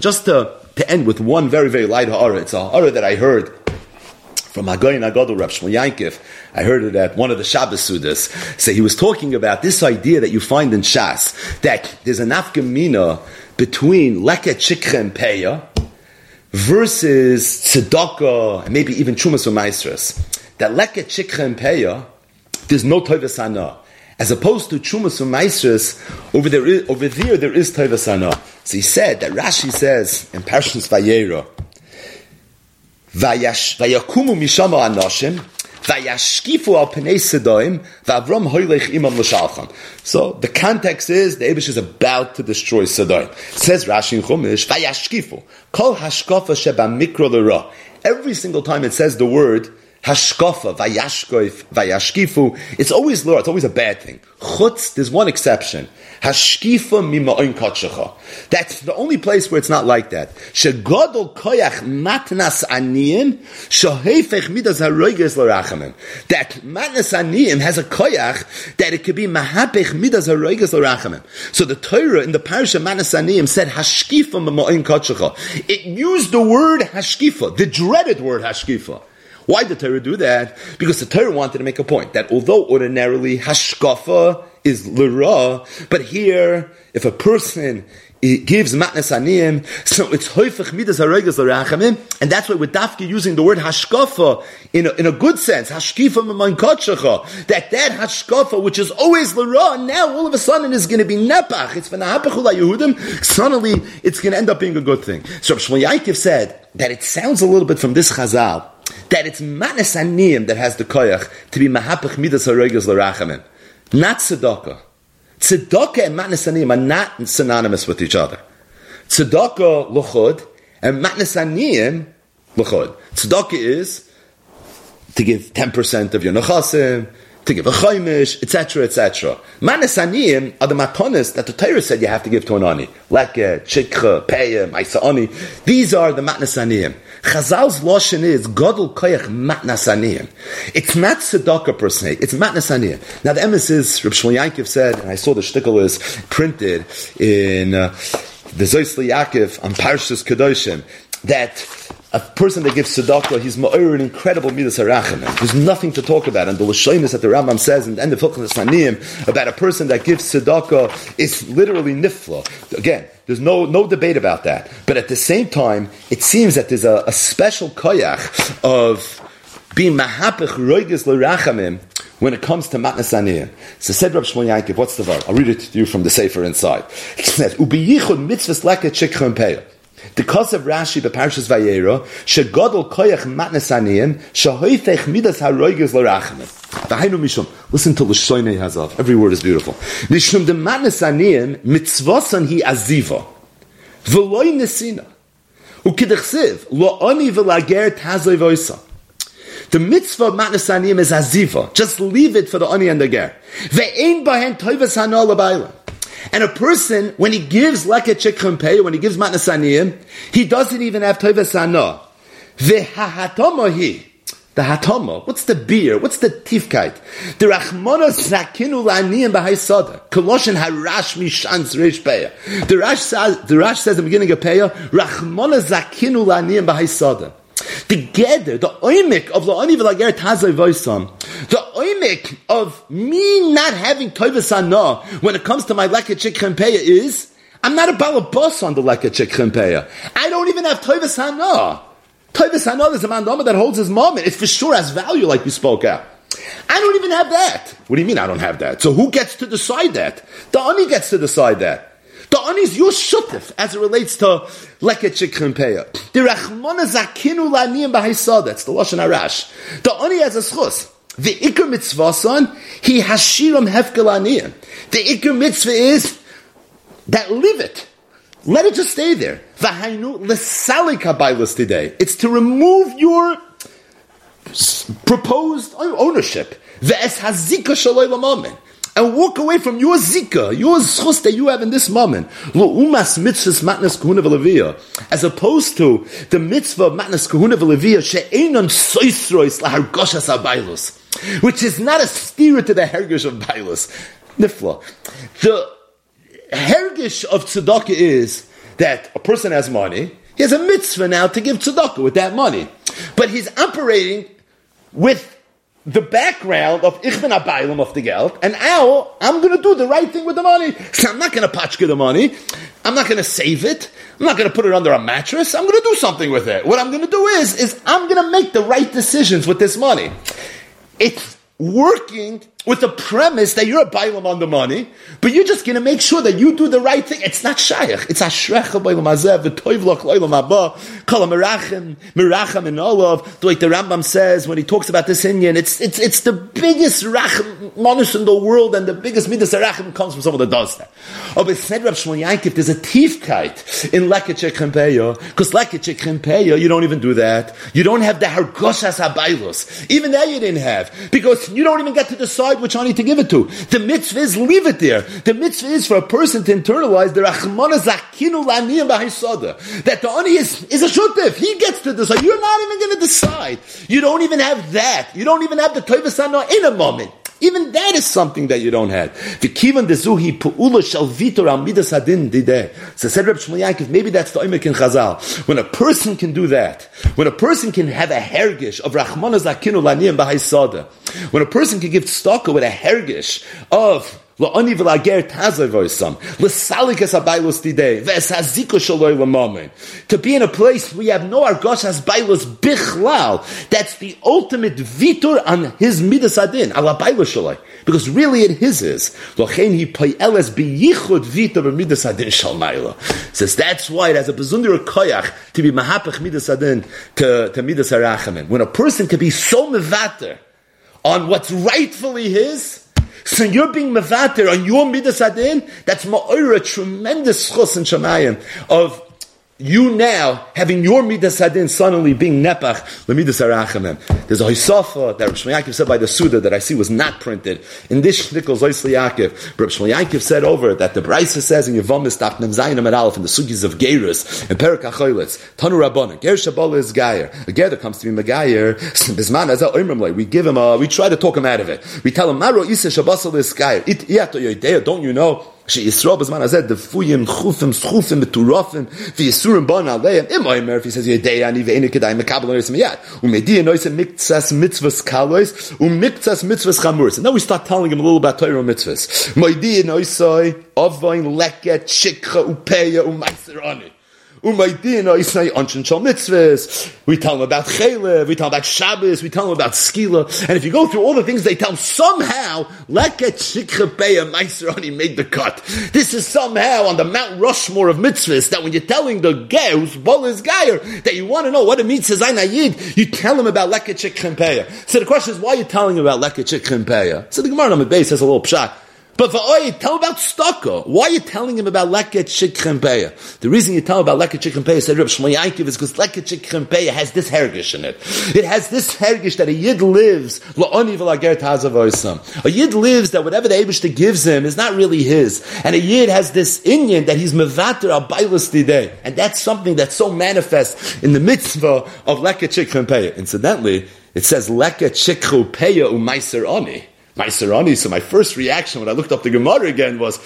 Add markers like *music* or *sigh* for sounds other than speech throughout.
Just to, to end with one very, very light ha'ara. It's a ha'ara that I heard from Hagoyin Agadol Rav Shmuel. I heard it at one of the Shabbos Sudas. So he was talking about this idea that you find in Shas, that there's an afgamina between Leket Shikha Peya versus Tzedakah, and maybe even Chumas or Maestras. That Leket Shikha Peya, there's no Toivasana. As opposed to Chumas Maestras, over there, over there, there is Toivasana. So he said that Rashi says in Parshas Vayera, Vayakumu mishama anoshim, vayashkifu al pnei sedoim, vavrom hoylech imam l'shalchan. So the context is the Abish is about to destroy Sodom. Says Rashi in Chumash, vayashkifu, kol hashkofa sheba mikro. Every single time it says the word, hashkofa, vayashkoif, vayashkifu, it's always lura, it's always a bad thing. Chutz, there's one exception. Hashkifa mima'oin kotshacha. That's the only place where it's not like that. Shegodol koyach matnas aniyim, shahefech midas haroiges l'rachamim. That matnas aniyim has a koyach that it could be mahapech midas haroiges l'rachamim. So the Torah in the parasha matnas aniyim said hashkifa mima'oin kotshacha. It used the word hashkifa, the dreaded word hashkifa. Why did Torah do that? Because the Torah wanted to make a point that although ordinarily hashkafa is lira, but here, if a person gives matnas aniyim, so it's hoifach midas haregas l'rachamim, and that's why we're dafki using the word hashkafa in a, in a good sense, hashkifa m'man kotshacha, that that hashkafa, which is always lira, now all of a sudden is going to be nepach, it's v'nahapachul Yehudim, suddenly it's going to end up being a good thing. So Shmuel Yaakov said that it sounds a little bit from this chazal, that it's matnas aniyim that has the koyach to be mahapach midas haregas l'rachamim. Not tzedakah. Tzedakah and matnas aniyim are not synonymous with each other. Tzedakah luchod and matnas aniyim luchod. Tzedakah is to give 10% of your nechasim, to give a chaimish, etc., etc. Manas aniyim are the matonis that the Torah said you have to give to an ani. Leke, chikha, peya, maisa These are the matnas aniyim. Chazal's loshen is godel koyach matnas aniyim. It's not tzedakah per se, it's matnas aniyim. Now the emes is, Reb Shmuel Yankiv said, and I saw the shtickle is printed in uh, the Zoisli Yaakov on Parshas Kedoshim, that a person that gives tzedakah, he's ma'or an incredible midas harachim. There's nothing to talk about. And the Lashonis that the Rambam says in the end of Hilchon Saniyim about a person that gives tzedakah is literally nifla. Again, there's no, no debate about that. But at the same time, it seems that there's a, a special koyach of being mahapich roigis l'rachamim when it comes to matnas aniyim. So said Rab Shmuel Yankiv, what's the verb? I'll read it to you from the Sefer inside. It says. Because of Rashi, the Parshas Vayera, shegodol koyach matnas aniyim, shehoifech midas haroigis l'rachamim. V'hainu mishum. Listen to l'shoinei hazav. Every word is beautiful. Mishum de matnas aniyim, mitzvosan hi aziva. V'loi nesina. Ukidachsiv, lo oni v'lager tazoi voisa. The mitzvah of matnas aniyim is aziva. Just leave it for the oni and the ger. Ve'ein bahen toivas hanol l'bayla. And a person, when he gives leket chikrim when he gives matnasaniyim, he doesn't even have toivasana. V'hahatomahi. The hatama. What's the beer? What's the tifkite? The rachmona zakinu la'aniyim b'haisada. Koloshin harash mishans reish peya. The Rash says, the Rash says in the beginning of peya, rachmona zakinu la'aniyim b'haisada. Together, the oimik of la'ani v'lager tazay voisam, the oimik of me not having toivasana when it comes to my leket chikrimpeya is, I'm not a balabos on the leket chikrimpeya. I don't even have toivasana. Toivasana is a mandama that holds his moment. It for sure has value like we spoke out. I don't even have that. What do you mean I don't have that? So who gets to decide that? The ani gets to decide that. The ani is your shutif as it relates to leket shikrim peya. The rachmona zakinu laniyim b'haisad. That's the lashon arash. The ani has a schus. The ikr mitzvah son he hashiram hefkel aniyim. The ikr mitzvah is that leave it. Let it just stay there. V'hainu lesalik habaylas today. It's to remove your proposed ownership. Ve'es hazika shaloi lamamin and walk away from your zika, your schus that you have in this moment. Umas mitzvahs matnas kahuna v'leviyah. As opposed to the mitzvah of matnas kahuna v'leviyah, she'enon soisrois lahargoshas abailus. Which is not a steer to the hergish of bailus. Nifla. The hergish of tzedakah is that a person has money, he has a mitzvah now to give tzedakah with that money. But he's operating with the background of ich bin abaylam of the geld, and now I'm going to do the right thing with the money. So I'm not going to patchka the money. I'm not going to save it. I'm not going to put it under a mattress. I'm going to do something with it. What I'm going to do is, is I'm going to make the right decisions with this money. It's working with the premise that you're a bailam on the money, but you're just going to make sure that you do the right thing. It's not shaykh. It's ashrecha bailam azev, v'toivlach loilam abba, kol mirachim, mirachim and olav. Like the way the Rambam says when he talks about this Indian, it's, it's, it's the biggest rachim monish in the world and the biggest midas rachim comes from someone that does that. Oh, but said Rav Shmuel Yankov, there's a tiefkeit in leketche krempeya, because leketche krempeya, you don't even do that. You don't have the hargoshas habaylos. Even that you didn't have, because you don't even get to decide which honey to give it to. The mitzvah is leave it there. The mitzvah is for a person to internalize the rachmana zakinu laniyam b'haisada. That the honey is, is a shutif. He gets to decide. You're not even going to decide. You don't even have that. You don't even have the toivasana in a moment. Even that is something that you don't have. V'kivan. So said Reb Shmuel maybe that's the oimek in Chazal. When a person can do that, when a person can have a hergish of rachmana zakinu laniyam b'haisada, when a person can give tzedakah with a hergish of To be in a place where you have no argosh has bailus bichlal. That's the ultimate vitor on his midas adin. Ala bailus shaloi. Because really it his is. Lochein hi payeles biyichud vitor midas adin shalmaila. Says that's why it has a bezunder koyach to be mahapach midas adin to, to midas harachamin. When a person can be so mevater on what's rightfully his, so you're being mevater on your midas adin. That's ma'ora tremendous chus in shemayim of you now having your midas hadin suddenly being nepach the midas arachamim. There's a hisafa that Rav Shmuel said by the Suda that I see was not printed in this shnikol Zois Yaakov. Rav Shmuel said over that the Brisa says in Yevom Mistap Nemzayin Amar Aleph in the sugis of Gerus and Perak Achoylitz Tanu Rabbanon Ger Shabala is Gayer a Ger that comes to be Megayer Bisman as a *laughs* we give him a we try to talk him out of it. We tell him Maro Isa Shabasal is Gayer. It don't you know? שישרוב בזמן הזה דפויים, דחופים, סחופים, מטורפים, ויסורים בון עליהם, אם הוא אומר, he says, ידע אני ואין כדאי מקבל נויס מיד, ומדיע נויס מקצס מצווס קלויס, ומקצס מצווס חמורס. And then we start telling him a little about Torah mitzvahs. מדיע נויסוי, אובוין לקט, שיקחה, ופיה, ומייסר עוני. Umaydina Isnai Anshin Shal Mitzvahs. We tell them about Chelev, we tell them about Shabbos, we tell them about Skila. And if you go through all the things they tell, somehow, Leket Shikhapeya Maiserani made the cut. This is somehow on the Mount Rushmore of mitzvahs that when you're telling the guy who's Bolas Geyer that you want to know what it means to Zainayid, you tell him about Leket Shikhapeya. So the question is, why are you telling him about Leket Shikhapeya? So the Gemara on the base has a little pshat. But for Oy, tell about Staka. Why are you telling him about Leket Shikrempeya? The reason you tell him about Leket Shikrempeya, said Reb Shmuel Yankov, is because Leket Shikrempeya has this hergish in it. It has this hergish that a Yid lives, La'oni v'lager tazavoisam. A Yid lives that whatever the Abishta gives him is not really his. And a Yid has this Inyan that he's mevater abaylis today. And that's something that's so manifest in the mitzvah of Leket Shikrempeya. Incidentally, it says Leket Shikrempeya u'maiser oni. Maiserani. So my first reaction when I looked up the Gemara again was,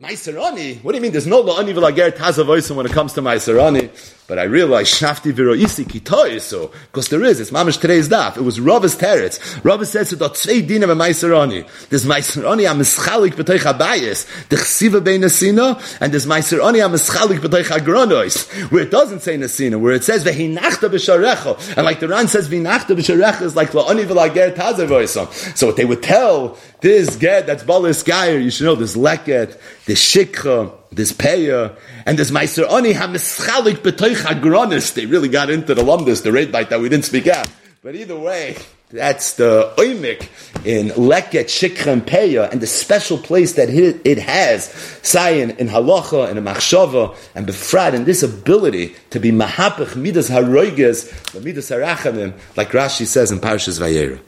Maiserani? What do you mean? There's no la'ani v'lager tazavoisim when it comes to Maiserani. But I realized *laughs* shafti viroisi kitoi so because there is it's mamish today's daf. It was Rav's teretz. Rav says it got zwei dinim a meiserani. There's meiserani am mischalik b'toich the chsiva bein nesina and meiserani am mischalik b'toich where it doesn't say nesina where it says vehinachta b'sharecha and like the Ran says vehinachta b'sharecha is like la'ani v'lager tazavoisam. So what they would tell this get that's balis gayer you should know this leket this shikha this Peya, and this Meiser Oni HaMischalik B'toich HaGronis. They really got into the lumdus, the red bite that we didn't speak out. But either way, that's the oimik in Leket Shikhem Peya and the special place that it has, Sayin in Halacha and in Machshava and Befrad and this ability to be Mahapach Midas Haroiges, Midas Harachamim, like Rashi says in Parshas Vayera.